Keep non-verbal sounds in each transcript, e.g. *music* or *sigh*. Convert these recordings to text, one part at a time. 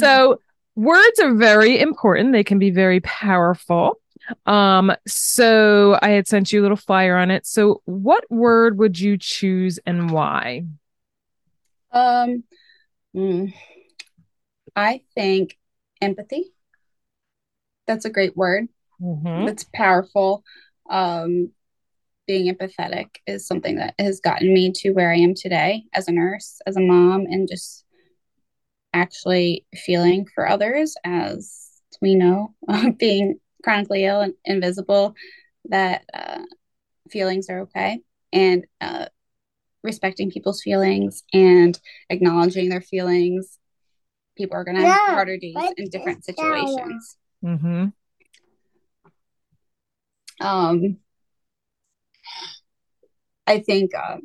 So words are very important. They can be very powerful. Um, so I had sent you a little flyer on it. So what word would you choose and why? Um, mm, I think empathy. That's a great word. Mm-hmm. It's powerful. Um, being empathetic is something that has gotten me to where I am today as a nurse, as a mom, and just actually feeling for others. As we know, uh, *laughs* being chronically ill and invisible, that uh, feelings are okay. And uh, respecting people's feelings and acknowledging their feelings. People are going to have harder days in different situations. Mm-hmm. Um, I think uh,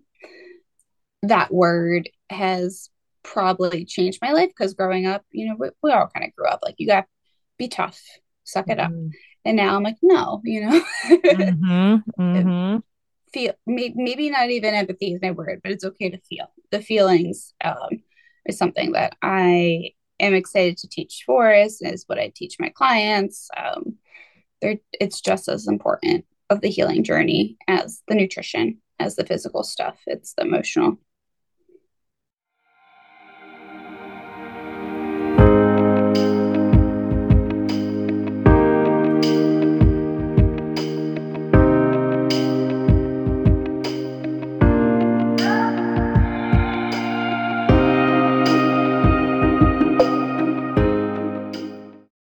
that word has probably changed my life because growing up, you know, we, we all kind of grew up like you got to be tough, suck it mm-hmm. up. And now I'm like, no, you know, mm-hmm. *laughs* Mm-hmm. feel maybe not even empathy is my word, but it's okay to feel the feelings. Um, is something that I am excited to teach Forrest. Is what I teach my clients. Um, they're it's just as important of the healing journey as the nutrition, as the physical stuff. It's the emotional